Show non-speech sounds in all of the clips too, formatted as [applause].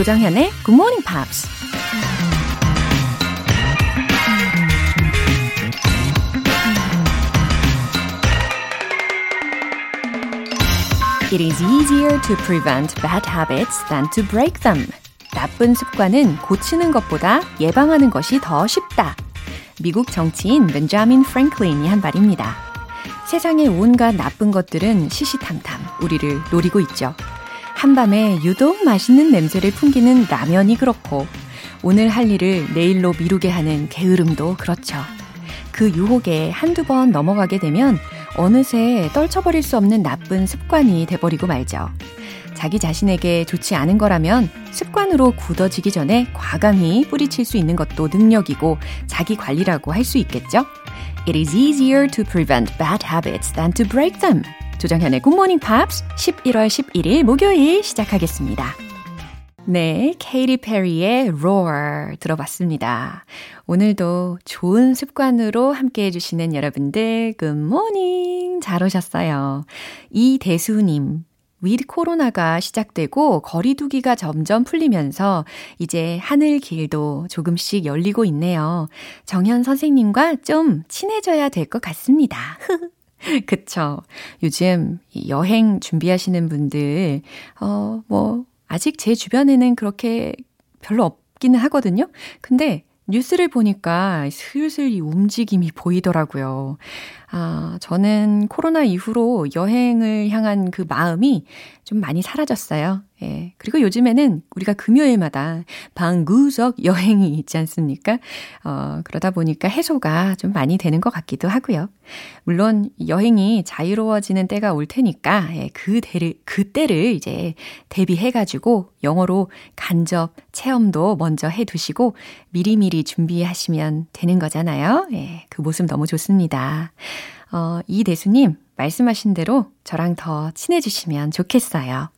조정현의 Good Morning Pops. It is easier to prevent bad habits than to break them. 나쁜 습관은 고치는 것보다 예방하는 것이 더 쉽다. 미국 정치인 벤자민 프랭클린이 한 말입니다. 세상의 온갖 나쁜 것들은 시시탐탐 우리를 노리고 있죠. 한밤에 유독 맛있는 냄새를 풍기는 라면이 그렇고 오늘 할 일을 내일로 미루게 하는 게으름도 그렇죠. 그 유혹에 한두 번 넘어가게 되면 어느새 떨쳐버릴 수 없는 나쁜 습관이 돼버리고 말죠. 자기 자신에게 좋지 않은 거라면 습관으로 굳어지기 전에 과감히 뿌리칠 수 있는 것도 능력이고 자기 관리라고 할 수 있겠죠? It is easier to prevent bad habits than to break them. 조정현의 Morning Pops 11월 11일 목요일 시작하겠습니다. 네, 케이티 페리의 Roar 들어봤습니다. 오늘도 좋은 습관으로 함께 해주시는 여러분들, morning! 잘 오셨어요. 이대수님, 위드 코로나가 시작되고 거리두기가 점점 풀리면서 이제 하늘 길도 조금씩 열리고 있네요. 정현 선생님과 좀 친해져야 될 것 같습니다. [laughs] [laughs] 그쵸. 요즘 여행 준비하시는 분들, 어, 뭐, 아직 제 주변에는 그렇게 별로 없기는 하거든요. 근데 뉴스를 보니까 슬슬 이 움직임이 보이더라고요. 아, 저는 코로나 이후로 여행을 향한 그 마음이 좀 많이 사라졌어요. 예. 그리고 요즘에는 우리가 금요일마다 방구석 여행이 있지 않습니까? 어, 그러다 보니까 해소가 좀 많이 되는 것 같기도 하고요. 물론 여행이 자유로워지는 때가 올 테니까 예, 그 대를, 그때를 이제 대비해가지고 영어로 간접 체험도 먼저 해 두시고 미리미리 준비하시면 되는 거잖아요. 예, 그 모습 너무 좋습니다. 어, 이 대수님, 말씀하신 대로 저랑 더 친해지시면 좋겠어요.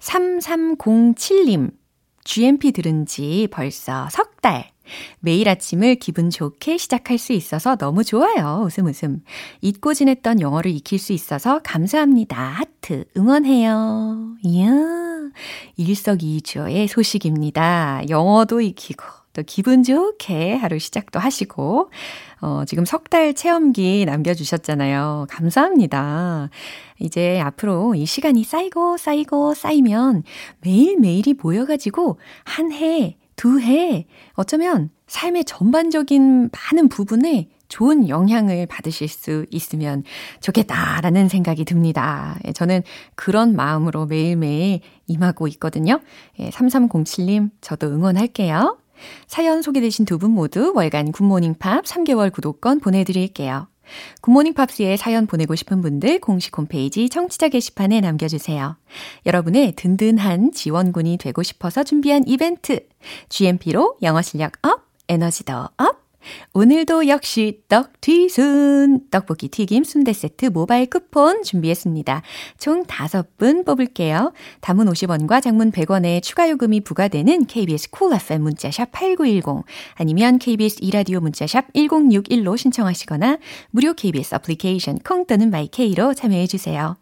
3307님, GMP 들은 지 벌써 석 달. 매일 아침을 기분 좋게 시작할 수 있어서 너무 좋아요. 웃음 웃음. 잊고 지냈던 영어를 익힐 수 있어서 감사합니다. 하트 응원해요. 이야. 일석이조의 소식입니다. 영어도 익히고 또 기분 좋게 하루 시작도 하시고 어, 지금 석 달 체험기 남겨주셨잖아요. 감사합니다. 이제 앞으로 이 시간이 쌓이고 쌓이고 쌓이면 매일매일이 모여가지고 한 해, 두 해, 어쩌면 삶의 전반적인 많은 부분에 좋은 영향을 받으실 수 있으면 좋겠다라는 생각이 듭니다. 예, 저는 그런 마음으로 매일매일 임하고 있거든요. 3307님, 예, 저도 응원할게요. 사연 소개되신 두 분 모두 월간 굿모닝 팝 3개월 구독권 보내드릴게요. 굿모닝 팝스에 사연 보내고 싶은 분들 공식 홈페이지 청취자 게시판에 남겨주세요. 여러분의 든든한 지원군이 되고 싶어서 준비한 이벤트. GMP로 영어 실력 up, 에너지도 up, 오늘도 역시 떡튀순 떡볶이 튀김 순대 세트 모바일 쿠폰 준비했습니다. 총 5분 뽑을게요. 단문 50원과 장문 100원의 추가 요금이 부과되는 KBS cool FM 문자샵 8910 아니면 KBS 이라디오 문자샵 1061로 신청하시거나 무료 KBS 애플리케이션 콩 또는 마이케이로 참여해 주세요.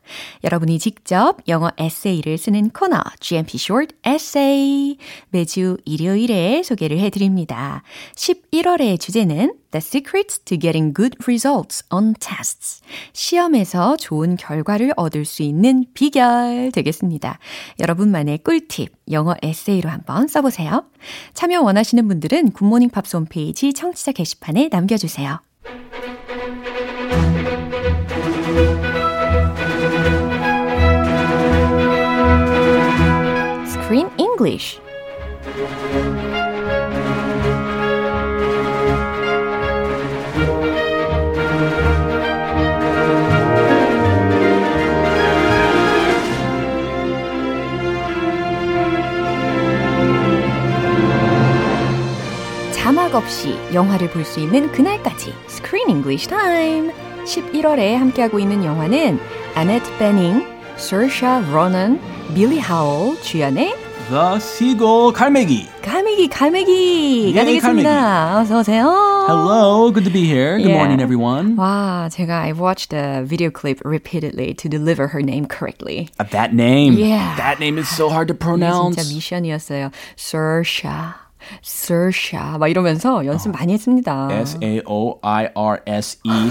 여러분이 직접 영어 에세이를 쓰는 코너 GMP Short Essay 매주 일요일에 소개를 해 드립니다. 11월의 주제는 The Secrets to Getting Good Results on Tests. 시험에서 좋은 결과를 얻을 수 있는 비결 되겠습니다. 여러분만의 꿀팁, 영어 에세이로 한번 써보세요. 참여 원하시는 분들은 굿모닝 팝스 홈페이지 청취자 게시판에 남겨주세요. Screen English 자막 없이 영화를 볼 수 있는 그날까지 Screen English Time 11월에 함께하고 있는 영화는 아넷 베닝, 서샤 로넌, 빌리 하울 주연의 The Seagull 갈매기 갈매기 갈매기가 예, 되겠습니다. 갈매기. 어서 오세요. Hello, good to be here. Good Yeah. morning, everyone. 와, 제가 I watched the video clip repeatedly to deliver her name correctly. Uh, that name. Yeah. That name is so hard to pronounce. 진짜 미션이었어요. Sersha, Sersha 막 이러면서 연습 많이 했습니다. S A O I R S E.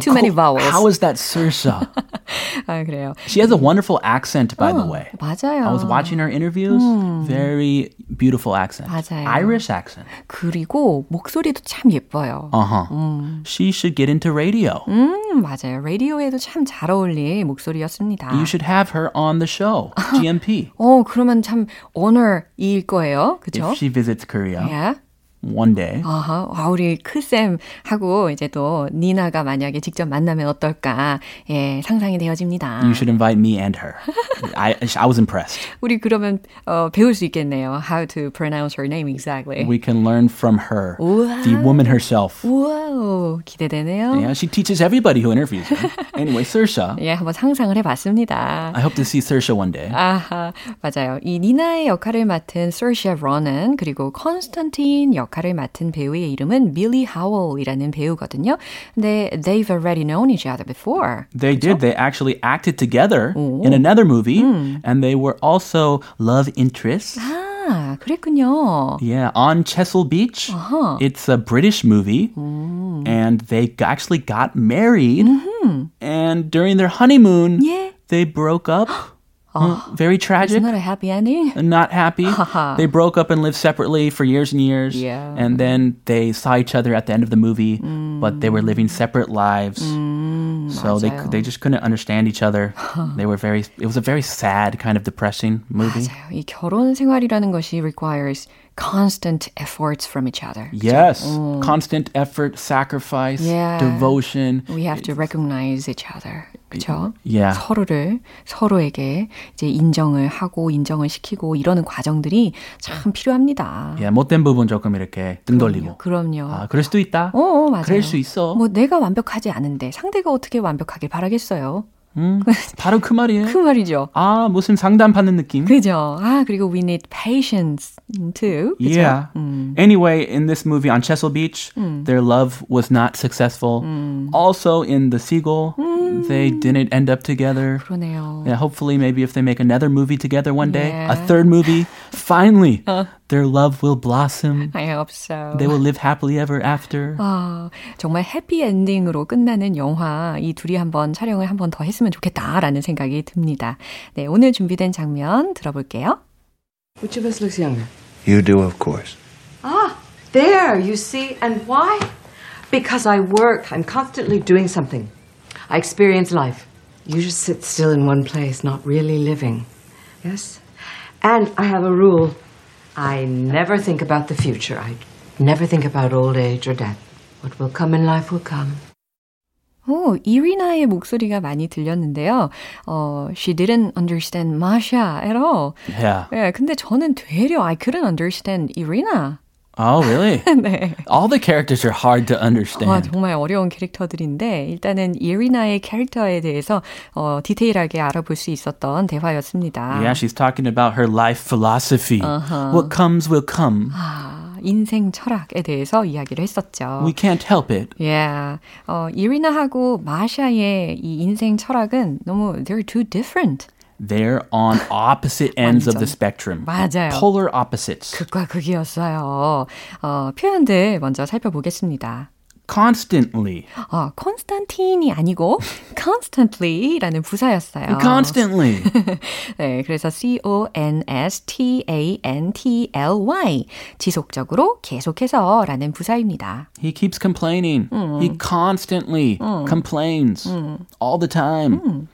Too many vowels. How is that Saoirse? 아 그래요. She has a wonderful accent, by the way. 맞아요. I was watching her interviews. Very beautiful accent. 맞아요. Irish accent. 그리고 목소리도 참 예뻐요. Uh huh. She should get into radio. 음, 맞아요. 라디오에도 참 잘 어울릴 목소리였습니다. You should have her on the show, GMP, 어, 그러면 참 honor일 거예요. 그죠? if she visits Korea 예. One day. 아하, 와, 우리 크쌤하고 이제 또 니나가 만약에 직접 만나면 어떨까, 예, 상상이 되어집니다. You should invite me and her. I I was impressed. 우리 그러면 어, 배울 수 있겠네요. How to pronounce her name exactly. We can learn from her, 우와. the woman herself. 우와우, 기대되네요. Yeah, she teaches everybody who interviews her. Anyway, Saoirse. 예, 한번 상상을 해봤습니다. I hope to see Saoirse one day. 아하, 맞아요. 이 니나의 역할을 맡은 Saoirse Ronan 그리고 컨스탄틴 역 할을 맡은 배우의 이름은 밀리 하월이라는 배우거든요. 근데 they've already known each other before. They did. They actually acted together in another movie, and they were also love interests. 아, 그랬군요. Yeah, on Chesil Beach. It's a British movie, and they g- actually got married. And during their honeymoon, Yeah. they broke up. [gasps] Uh, very tragic. It's not a happy ending. not happy. [laughs] they broke up and lived separately for years and years. Yeah. And then they saw each other at the end of the movie, but they were living separate lives. so they 맞아요. they just couldn't understand each other. [laughs] they were very. It was a very sad, kind of depressing movie. 맞아요. 이 결혼 생활이라는 것이 requires constant efforts from each other. Yes, constant effort, sacrifice, Yeah. devotion. We have to recognize each other. 그렇죠? Yeah. 서로를 서로에게 이제 인정을 하고 인정을 시키고 이러는 과정들이 참 필요합니다. Yeah, 못된 부분 조금 이렇게 등 돌리고. 그럼요. 아, 그럴 수도 있다. 어, 어, 맞아요. 그럴 수 있어. 뭐 내가 완벽하지 않은데 상대가 어떻게 완벽하길 바라겠어요? 음, [laughs] 바로 그 말이에요. 그 말이죠. 아, 무슨 상담 받는 느낌? 그죠? 아, 그리고 we need patience too. 그죠? Yeah. Anyway, in this movie on Chesil Beach, their love was not successful. Also, in The Seagull, they didn't end up together. 그러네요. Yeah, hopefully, maybe if they make another movie together one day, a Yeah. third movie, [laughs] finally, their love will blossom. I hope so. They will live happily ever after. 아, 정말 해피 엔딩으로 끝나는 영화 이 둘이 한번 촬영을 한 번 더 했으면 좋겠다라는 생각이 듭니다. 네, 오늘 준비된 장면 들어볼게요. Which of us looks younger? You do, of course. Ah, there, you see. And why? Because I work. I'm constantly doing something. I experience life. You just sit still in one place, not really living. Yes? And I have a rule I never think about the future. I never think about old age or death. What will come in life will come. 오, 이리나의 목소리가 많이 들렸는데요. 어, she didn't understand Masha at all. Yeah. 예, 근데 저는 되려 I couldn't understand Irina. Oh, really? 네. All the characters are hard to 와, understand. 정말 어려운 캐릭터들인데 일단은 이리나의 캐릭터에 대해서 어, 디테일하게 알아볼 수 있었던 대화였습니다. Yeah, she's talking about her life philosophy. What comes will come. 아, 인생 철학에 대해서 이야기를 했었죠. We can't help it. Yeah. 어, 이리나하고 마샤의 이 인생 철학은 너무 they're too different. They're on opposite ends of 완전. the spectrum. 맞아요. Polar opposites. 극과 극이었어요. 어, 표현들 먼저 살펴보겠습니다. Constantly. 어, 콘스탄틴이 아니고 constantly라는 부사였어요. Constantly. 네, 그래서 C-O-N-S-T-A-N-T-L-Y 지속적으로 계속해서라는 부사입니다. he keeps complaining. He constantly complains all the time.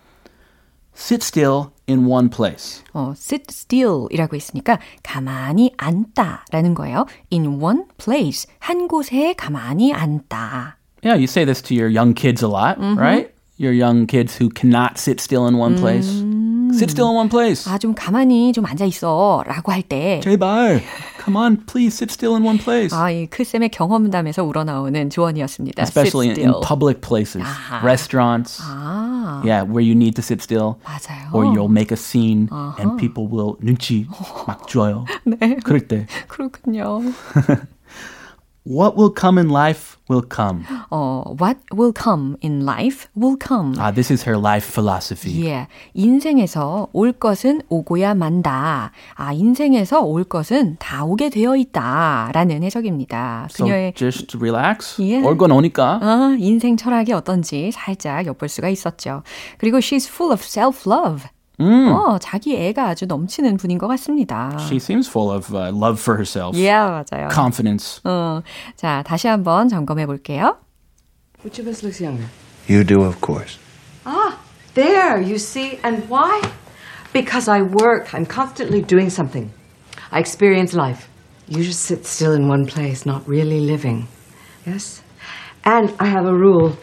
Sit still in one place. 어, sit still이라고 했으니까 가만히 앉다라는 거예요. In one place, 한 곳에 가만히 앉다. Yeah, you say this to your young kids a lot, right? Your young kids who cannot sit still in one place. Sit still in one place. 아, 좀 가만히 좀 앉아 있어 라고 할 때 제발. Come on, please sit still in one place. 아, 이 크쌤의 경험담에서 우러나오는 조언이었습니다. Especially in, in public places, 아하. restaurants. 아, Yeah, where you need to sit still. 맞아요. Or you'll make a scene and people will 눈치 막 줘요. 네, 그럴 때. 그렇군요. What will come in life will come. 어, what will come in life will come. Ah, this is her life philosophy. 예. 인생에서 올 것은 오고야 만다. 아, 인생에서 올 것은 다 오게 되어 있다. 라는 해석입니다. So 그녀의 just relax. Yeah. 올건 오니까. 아, 인생 철학이 어떤지 살짝 엿볼 수가 있었죠. 그리고 she's full of self-love. 어, 자기 애가 아주 넘치는 분인 것 같습니다. She seems full of uh, love for herself. 예, yeah, 맞아요. Confidence. 어, 자, 다시 한번 점검해 볼게요. Which of us looks younger? You do, of course. Ah, there, you see. And why? Because I work. I'm constantly doing something. I experience life. You just sit still in one place, not really living. Yes? And I have a rule.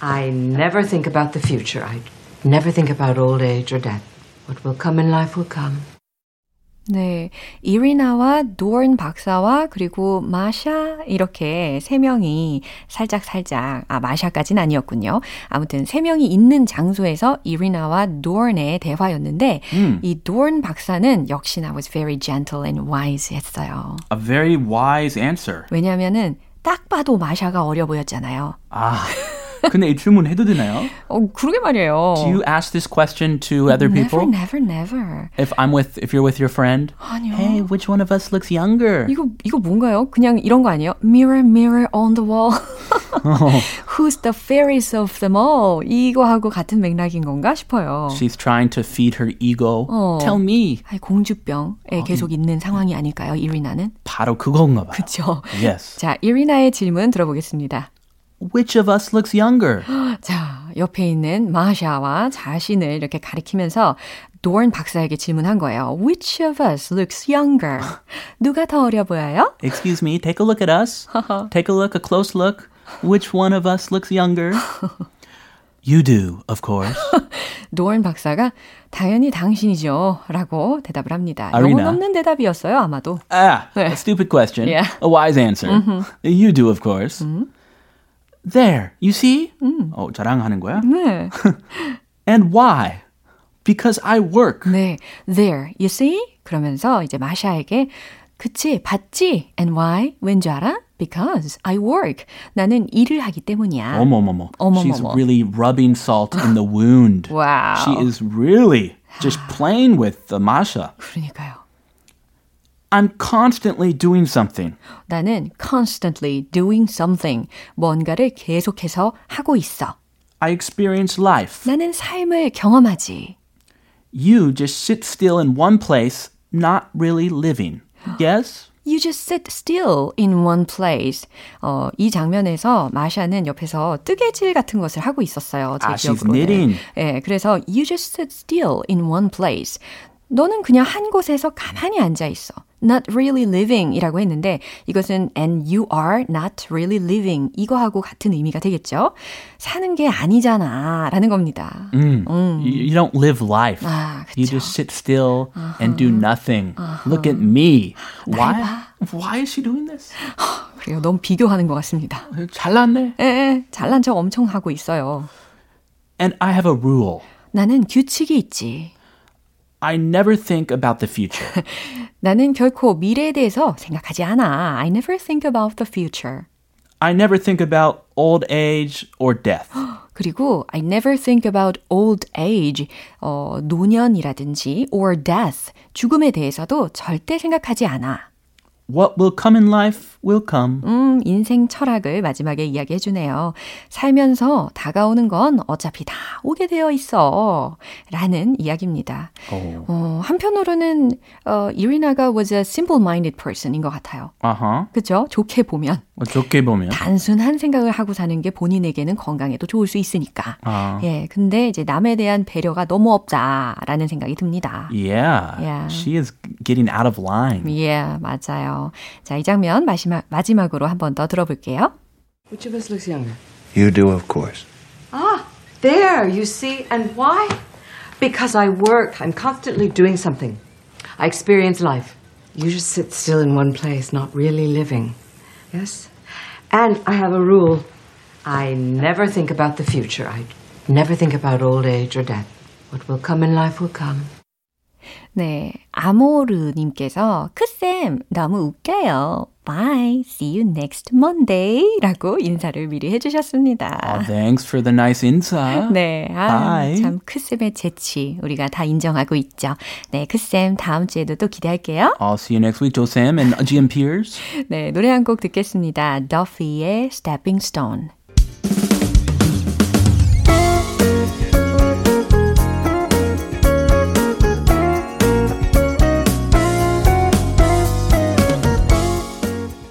I never think about the future. I never think about old age or death. What will come in life will come. 네, 이리나와 도른 박사와 그리고 마샤 이렇게 세 명이 살짝 살짝 아 마샤까지는 아니었군요. 아무튼 세 명이 있는 장소에서 이리나와 도른의 대화였는데 이 도른 박사는 역시나 was very gentle and wise 했어요. A very wise answer. 왜냐하면은 딱 봐도 마샤가 어려 보였잖아요. 아. 근데 이 질문 해도 되나요? 어, 그러게 말이에요. Do you ask this question to other never, people? never, never. If I'm with, if you're with your friend, 아니요. hey, which one of us looks younger? 이거 이거 뭔가요? 그냥 이런 거 아니에요? Mirror, mirror on the wall. Who's the fairest of them all? 이거하고 같은 맥락인 건가 싶어요. She's trying to feed her ego. 어. Tell me. 아이, 공주병에 계속 있는 상황이 아닐까요? 이리나는? 바로 그건가 봐요. 그렇죠. Yes. 자, 이리나의 질문 들어보겠습니다. Which of us looks younger? [gasps] 자, 옆에 있는 마샤와 자신을 이렇게 가리키면서 도른 박사에게 질문한 거예요. Which of us looks younger? [laughs] 누가 더 어려 보여요? Excuse me, take a look at us. [laughs] take a look, a close look. Which one of us looks younger? [laughs] You do, of course. 도른 박사가 당연히 당신이죠. 라고 대답을 합니다. 아리나. 영혼 없는 대답이었어요, 아마도. Ah, a stupid question. Yeah. A wise answer. You do, of course. There, you see? 어, 자랑하는 거야? 네. [laughs] And why? Because I work. 네. There, you see? 그러면서 이제 마샤에게 그치, 봤지? And why? 왠줄 알아? Because I work. 나는 일을 하기 때문이야. 어머머머. 어머머머. She's really rubbing salt in the wound. [laughs] Wow. She is really just [sighs] playing with the Masha. 그러니까요. I'm constantly doing something. 나는 constantly doing something. 뭔가를 계속해서 하고 있어. I experience life. 나는 삶을 경험하지. You just sit still in one place, not really living. Yes? [gasps] You just sit still in one place. 어, 이 장면에서 마샤는 옆에서 뜨개질 같은 것을 하고 있었어요. 제 아, she's 기억으로는. knitting. 예, 그래서 you just sit still in one place. 너는 그냥 한 곳에서 가만히 앉아 있어. Not really living 이라고 했는데 이것은 and you are not really living 이거하고 같은 의미가 되겠죠. 사는 게 아니잖아 라는 겁니다. You, you don't live life. 아, you 그쵸. just sit still and do nothing. Look at me. Why? Why is she doing this? 그래요. 너무 비교하는 것 같습니다. 잘났네. 예, 예, 잘난 척 엄청 하고 있어요. And I have a rule. 나는 규칙이 있지. I never think about the future. 나는 결코 미래에 대해서 생각하지 않아. I never think about the future. I never think about old age or death. 그리고 I never think about old age, 어, 노년이라든지 or death, 죽음에 대해서도 절대 생각하지 않아. What will come in life will come. 음, 인생 철학을 마지막에 이야기해 주네요. 살면서 다가오는 건 어차피 다 오게 되어 있어. 라는 이야기입니다. 어, 한편으로는, 어, 이리나가 was a simple-minded person인 것 같아요. Uh-huh. 그죠? 좋게 보면. 뭐 좋게 보면. 단순한 생각을 하고 사는 게 본인에게는 건강에도 좋을 수 있으니까. 아. 예, 근데 이제 남에 대한 배려가 너무 없다라는 생각이 듭니다. Yeah. Yeah. She is getting out of line. 예, 맞아요. 자, 이 장면 마지막, 마지막으로 한 번 더 들어볼게요. Which of us looks younger? You do, of course. Ah, there, you see. And why? Because I work. I'm constantly doing something. I experience life. You just sit still in one place, not really living. Yes? And I have a rule. I never think about the future. I never think about old age or death. What will come in life will come. 네, 아모르님께서 크쌤 너무 웃겨요. Bye. See you next Monday. 라고 인사를 미리 해주셨습니다. Oh, thanks for the nice 인사. 네, 아, Bye. 참 크쌤의 재치 우리가 다 인정하고 있죠. 네, 크쌤 다음 주에도 또 기대할게요. I'll see you next week, 조쌤 and GMPers. 네, 노래 한 곡 듣겠습니다. Duffy의 Stepping Stone.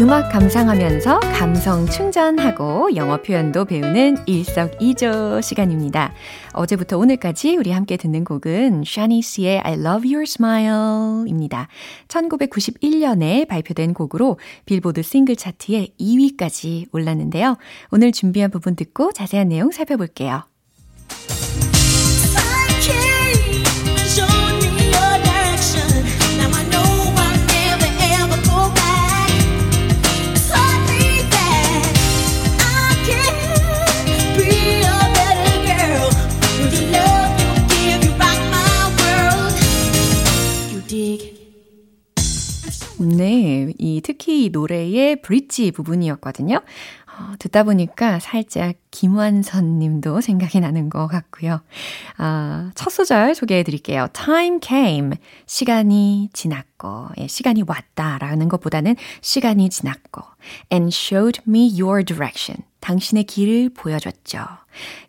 음악 감상하면서 감성 충전하고 영어 표현도 배우는 일석이조 시간입니다. 어제부터 오늘까지 우리 함께 듣는 곡은 샤니스의 I Love Your Smile입니다. 1991년에 발표된 곡으로 빌보드 싱글 차트에 2위까지 올랐는데요. 오늘 준비한 부분 듣고 자세한 내용 살펴볼게요. 특히 이 노래의 브릿지 부분이었거든요. 어, 듣다 보니까 살짝 김완선 님도 생각이 나는 것 같고요. 아, 첫 소절 소개해 드릴게요. Time came. 시간이 지났고, 예, 시간이 왔다 라는 것보다는 시간이 지났고, and showed me your direction. 당신의 길을 보여줬죠.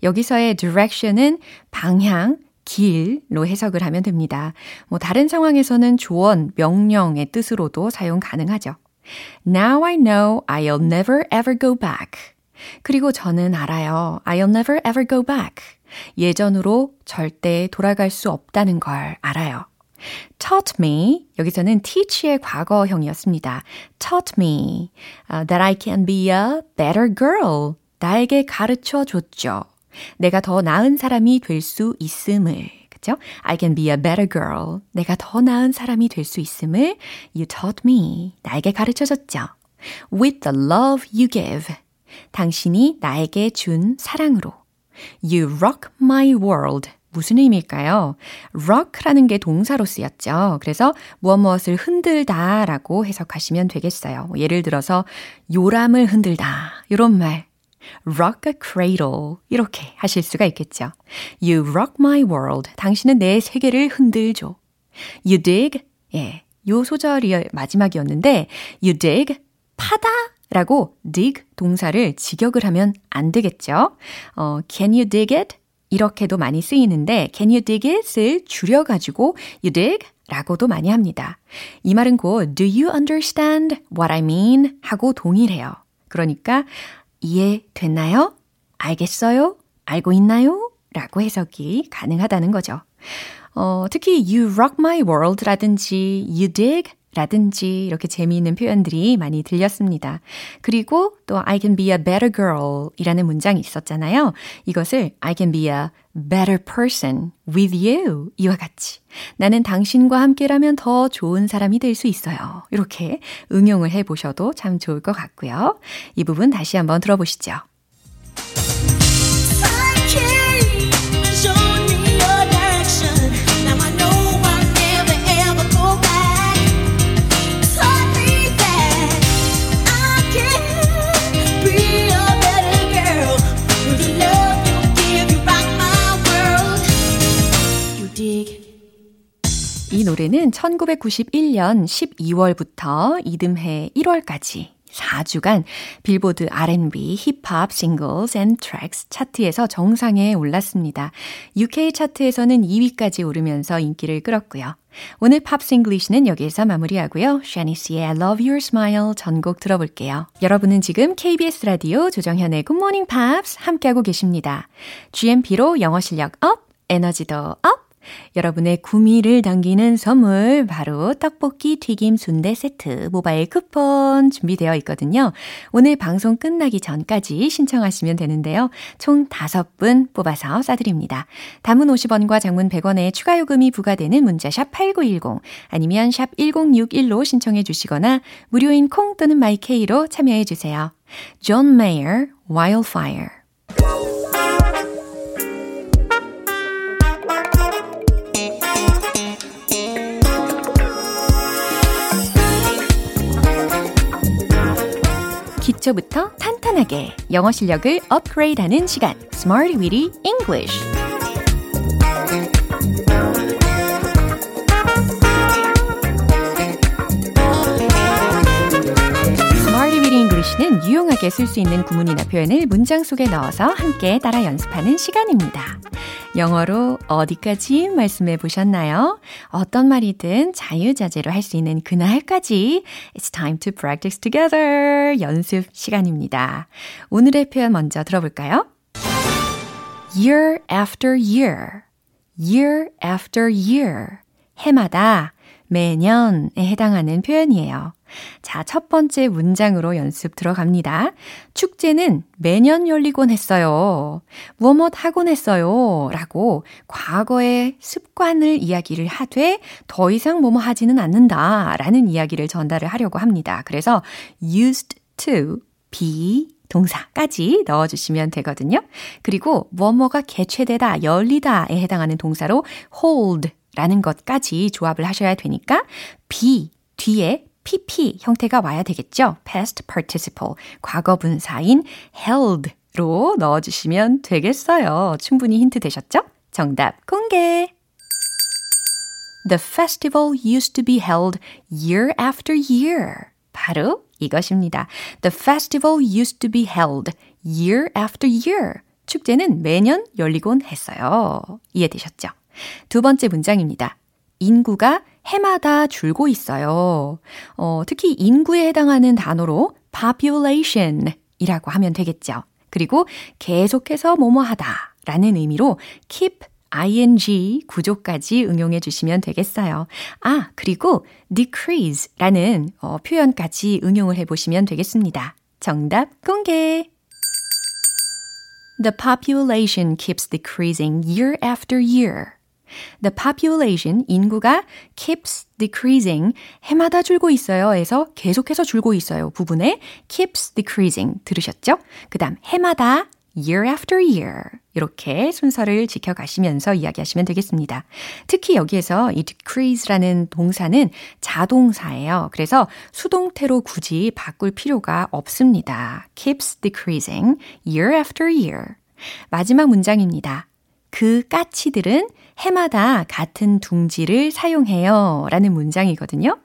여기서의 direction은 방향, 길로 해석을 하면 됩니다. 뭐 다른 상황에서는 조언, 명령의 뜻으로도 사용 가능하죠. Now I know I'll never ever go back. 그리고 저는 알아요. I'll never ever go back. 예전으로 절대 돌아갈 수 없다는 걸 알아요. taught me 여기서는 teach의 과거형이었습니다. taught me uh, that I can be a better girl. 나에게 가르쳐 줬죠. 내가 더 나은 사람이 될 수 있음을. 그죠? I can be a better girl. 내가 더 나은 사람이 될 수 있음을 you taught me. 나에게 가르쳐 줬죠. With the love you give. 당신이 나에게 준 사랑으로. You rock my world. 무슨 의미일까요? rock라는 게 동사로 쓰였죠. 그래서 무엇 무엇을 흔들다 라고 해석하시면 되겠어요. 예를 들어서 요람을 흔들다. 이런 말. Rock a cradle 이렇게 하실 수가 있겠죠. You rock my world. 당신은 내 세계를 흔들죠. You dig. 예. 요 소절이 마지막이었는데 you dig 파다 라고 dig 동사를 직역을 하면 안 되겠죠. 어, can you dig it? 이렇게도 많이 쓰이는데 can you dig it을 줄여 가지고 you dig 라고도 많이 합니다. 이 말은 곧 do you understand what I mean? 하고 동일해요. 그러니까 이해됐나요? 알겠어요? 알고 있나요? 라고 해석이 가능하다는 거죠. 어, 특히 you rock my world 라든지 you dig 라든지 이렇게 재미있는 표현들이 많이 들렸습니다. 그리고 또 I can be a better girl 이라는 문장이 있었잖아요. 이것을 I can be a better person with you 이와 같이 나는 당신과 함께라면 더 좋은 사람이 될 수 있어요. 이렇게 응용을 해 보셔도 참 좋을 것 같고요. 이 부분 다시 한번 들어보시죠. 노래는 1991년 12월부터 이듬해 1월까지 4주간 빌보드 R&B, 힙합, Singles and Tracks 차트에서 정상에 올랐습니다. UK 차트에서는 2위까지 오르면서 인기를 끌었고요. 오늘 Pops English는 여기에서 마무리하고요. 샤니스의 I Love Your Smile 전곡 들어볼게요. 여러분은 지금 KBS 라디오 조정현의 Good Morning 함께하고 계십니다. GMP로 영어 실력 up, 에너지도 up! 여러분의 구미를 당기는 선물 바로 떡볶이 튀김 순대 세트 모바일 쿠폰 준비되어 있거든요. 오늘 방송 끝나기 전까지 신청하시면 되는데요. 총 5분 뽑아서 싸드립니다. 단문 50원과 장문 100원의 추가 요금이 부과되는 문자 샵 8910 아니면 샵 1061로 신청해 주시거나 무료인 콩 또는 마이케이로 참여해 주세요. John Mayer, Wildfire 기초부터 탄탄하게 영어 실력을 업그레이드하는 시간 Smart Weedy English 유용하게 쓸 수 있는 구문이나 표현을 문장 속에 넣어서 함께 따라 연습하는 시간입니다. 영어로 어디까지 말씀해 보셨나요? 어떤 말이든 자유자재로 할 수 있는 그날까지 It's time to practice together 연습 시간입니다. 오늘의 표현 먼저 들어볼까요? year after year, year after year. 해마다 매년에 해당하는 표현이에요. 자, 첫 번째 문장으로 연습 들어갑니다. 축제는 매년 열리곤 했어요. 무엇 하곤 했어요. 라고 과거의 습관을 이야기를 하되 더 이상 뭐뭐 하지는 않는다. 라는 이야기를 전달을 하려고 합니다. 그래서 used to be 동사까지 넣어주시면 되거든요. 그리고 뭐뭐가 개최되다, 열리다에 해당하는 동사로 hold 라는 것까지 조합을 하셔야 되니까 be 뒤에 pp 형태가 와야 되겠죠. past participle, 과거 분사인 held로 넣어 주시면 되겠어요. 충분히 힌트 되셨죠? 정답 공개! The festival used to be held year after year. 바로 이것입니다. The festival used to be held year after year. 축제는 매년 열리곤 했어요. 이해되셨죠? 두 번째 문장입니다. 인구가 해마다 줄고 있어요. 어, 특히 인구에 해당하는 단어로 population 이라고 하면 되겠죠. 그리고 계속해서 뭐뭐 하다 라는 의미로 keep ing 구조까지 응용해 주시면 되겠어요. 아, 그리고 decrease 라는 어, 표현까지 응용을 해 보시면 되겠습니다. 정답 공개! The population keeps decreasing year after year. The population, 인구가 keeps decreasing, 해마다 줄고 있어요. 에서 계속해서 줄고 있어요. 부분에 keeps decreasing 들으셨죠? 그 다음 해마다 year after year 이렇게 순서를 지켜가시면서 이야기하시면 되겠습니다. 특히 여기에서 이 decrease라는 동사는 자동사예요. 그래서 수동태로 굳이 바꿀 필요가 없습니다. keeps decreasing year after year. 마지막 문장입니다. 그 까치들은 해마다 같은 둥지를 사용해요. 라는 문장이거든요.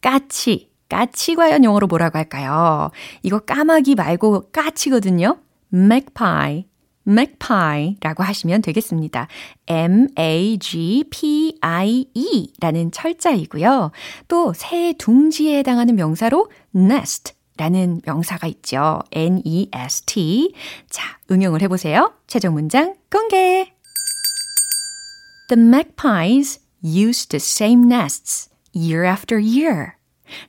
까치. 까치 과연 영어로 뭐라고 할까요? 이거 까마귀 말고 까치거든요. magpie. magpie라고 하시면 되겠습니다. M-A-G-P-I-E 라는 철자이고요. 또새 둥지에 해당하는 명사로 nest 라는 명사가 있죠. N-E-S-T. 자, 응용을 해보세요. 최종 문장 공개! The magpies used the same nests year after year.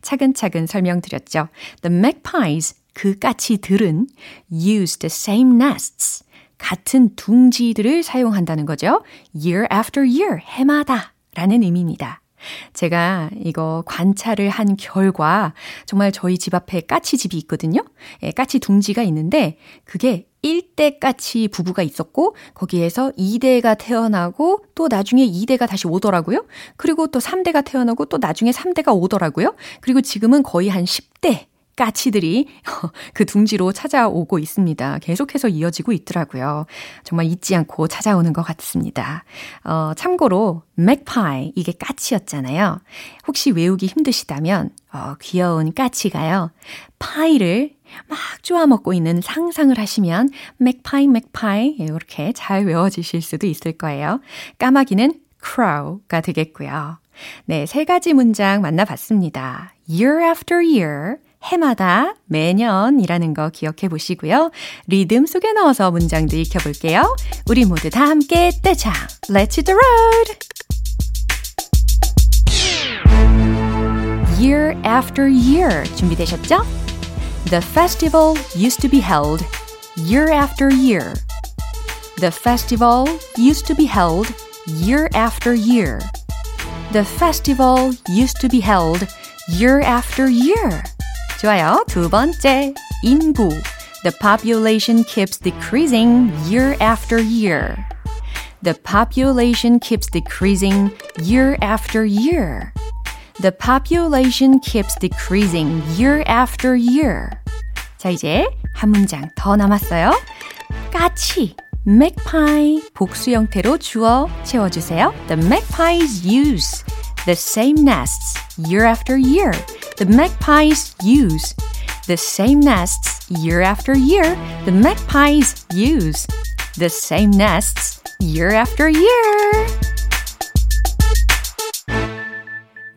차근차근 설명드렸죠. The magpies, 그 까치들은 used the same nests. 같은 둥지들을 사용한다는 거죠. year after year, 해마다 라는 의미입니다. 제가 이거 관찰을 한 결과 정말 저희 집 앞에 까치집이 있거든요. 예, 까치 둥지가 있는데 그게 1대 까치 부부가 있었고 거기에서 2대가 태어나고 또 나중에 2대가 다시 오더라고요. 그리고 또 3대가 태어나고 또 나중에 3대가 오더라고요. 그리고 지금은 거의 한 10대 까치들이 [laughs] 그 둥지로 찾아오고 있습니다. 계속해서 이어지고 있더라고요. 정말 잊지 않고 찾아오는 것 같습니다. 어, 참고로 맥파이 이게 까치였잖아요. 혹시 외우기 힘드시다면 어, 귀여운 까치가요. 파이를 막 쪼아 먹고 있는 상상을 하시면 맥파이 맥파이 이렇게 잘 외워지실 수도 있을 거예요. 까마귀는 crow가 되겠고요. 네, 세 가지 문장 만나봤습니다. year after year, 해마다, 매년이라는 거 기억해 보시고요. 리듬 속에 넣어서 문장도 익혀볼게요. 우리 모두 다 함께 떼창! Let's hit the road! year after year 준비되셨죠? The festival used to be held year after year. The festival used to be held year after year. The festival used to be held year after year. 좋아요. 두 번째, 인구. The population keeps decreasing year after year. The population keeps decreasing year after year. The population keeps decreasing year after year. 자, 이제 한 문장 더 남았어요. 까치. magpie 복수 형태로 주어 채워주세요. The magpies use the same nests year after year. The magpies use the same nests year after year. The magpies use the same nests year after year.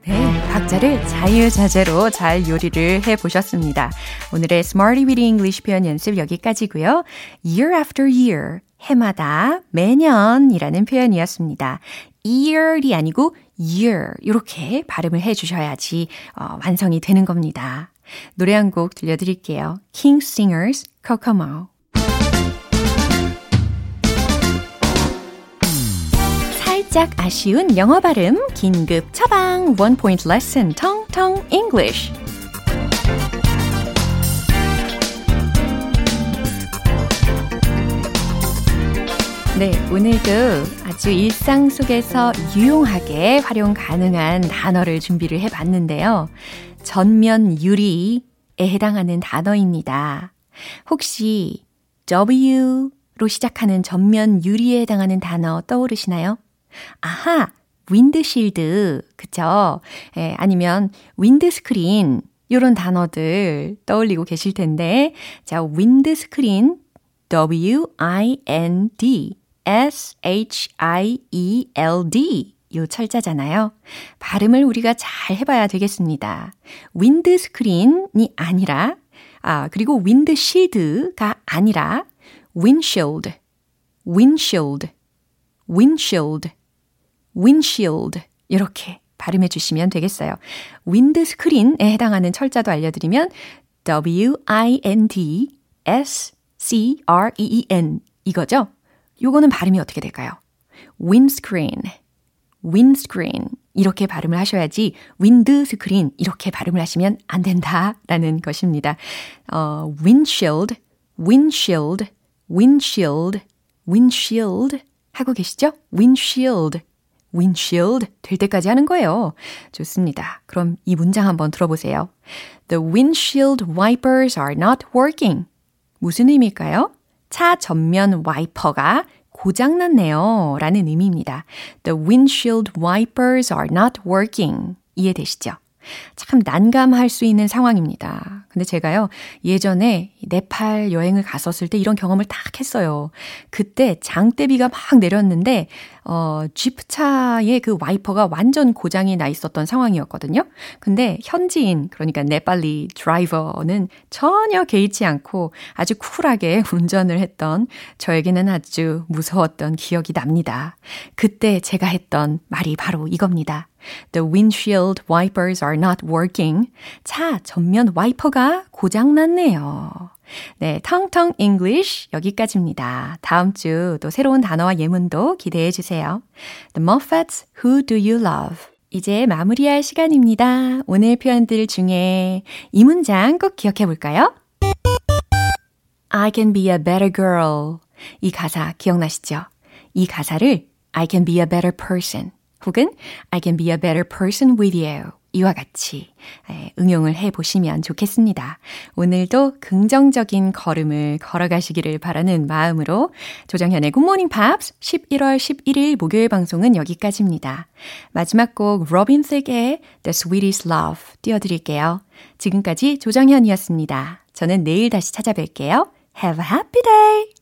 네, 박자를 자유자재로 잘 요리를 해보셨습니다. 오늘의 Smarty Weedy English 표현 연습 여기까지고요. Year after year, 해마다, 매년이라는 표현이었습니다. year이 아니고 year 이렇게 발음을 해 주셔야지 어, 완성이 되는 겁니다. 노래 한 곡 들려드릴게요. King Singers, Kokomo. 살짝 아쉬운 영어 발음 긴급 처방 One Point Lesson 텅텅 English 네, 오늘도 아주 일상 속에서 유용하게 활용 가능한 단어를 준비를 해 봤는데요. 전면 유리에 해당하는 단어입니다. 혹시 W로 시작하는 전면 유리에 해당하는 단어 떠오르시나요? 아하, 윈드실드, 그쵸? 예, 아니면 윈드스크린, 요런 단어들 떠올리고 계실 텐데, 자, 윈드스크린, W-I-N-D, S-H-I-E-L-D, 요 철자잖아요. 발음을 우리가 잘 해봐야 되겠습니다. windscreen이 아니라, 아, 그리고 windshield가 아니라, windshield, windshield, 이렇게 발음해 주시면 되겠어요. windscreen에 해당하는 철자도 알려드리면 W-I-N-D-S-C-R-E-E-N 이거죠? 요거는 발음이 어떻게 될까요? windscreen, windscreen 이렇게 발음을 하셔야지 스크린 이렇게 발음을 하시면 안 된다라는 것입니다. 어, windshield, windshield, windshield, windshield 하고 계시죠? windshield, windshield 될 때까지 하는 거예요. 좋습니다. 그럼 이 문장 한번 들어보세요. The windshield wipers are not working. 무슨 의미일까요? 차 전면 와이퍼가 고장났네요. 라는 의미입니다. The windshield wipers are not working. 이해되시죠? 참 난감할 수 있는 상황입니다. 근데 제가요, 예전에 네팔 여행을 갔었을 때 이런 경험을 딱 했어요. 그때 장대비가 막 내렸는데, 어, 지프차의 그 와이퍼가 완전 고장이 나 있었던 상황이었거든요. 근데 현지인, 그러니까 네팔리 드라이버는 전혀 개의치 않고 아주 쿨하게 [laughs] 운전을 했던 저에게는 아주 무서웠던 기억이 납니다. 그때 제가 했던 말이 바로 이겁니다. The windshield wipers are not working. 차 전면 와이퍼가 고장났네요. 네, 텅텅 English 여기까지입니다. 다음 주 또 새로운 단어와 예문도 기대해 주세요. The Muffets, Who Do You Love? 이제 마무리할 시간입니다. 오늘 표현들 중에 이 문장 꼭 기억해 볼까요? I can be a better girl. 이 가사 기억나시죠? 이 가사를 I can be a better person. 혹은 I can be a better person with you. 이와 같이 응용을 해 보시면 좋겠습니다. 오늘도 긍정적인 걸음을 걸어가시기를 바라는 마음으로 조정현의 굿모닝 팝스 11월 11일 목요일 방송은 여기까지입니다. 마지막 곡 로빈 틱의 The Sweetest Love 띄워드릴게요. 지금까지 조정현이었습니다. 저는 내일 다시 찾아뵐게요. Have a happy day!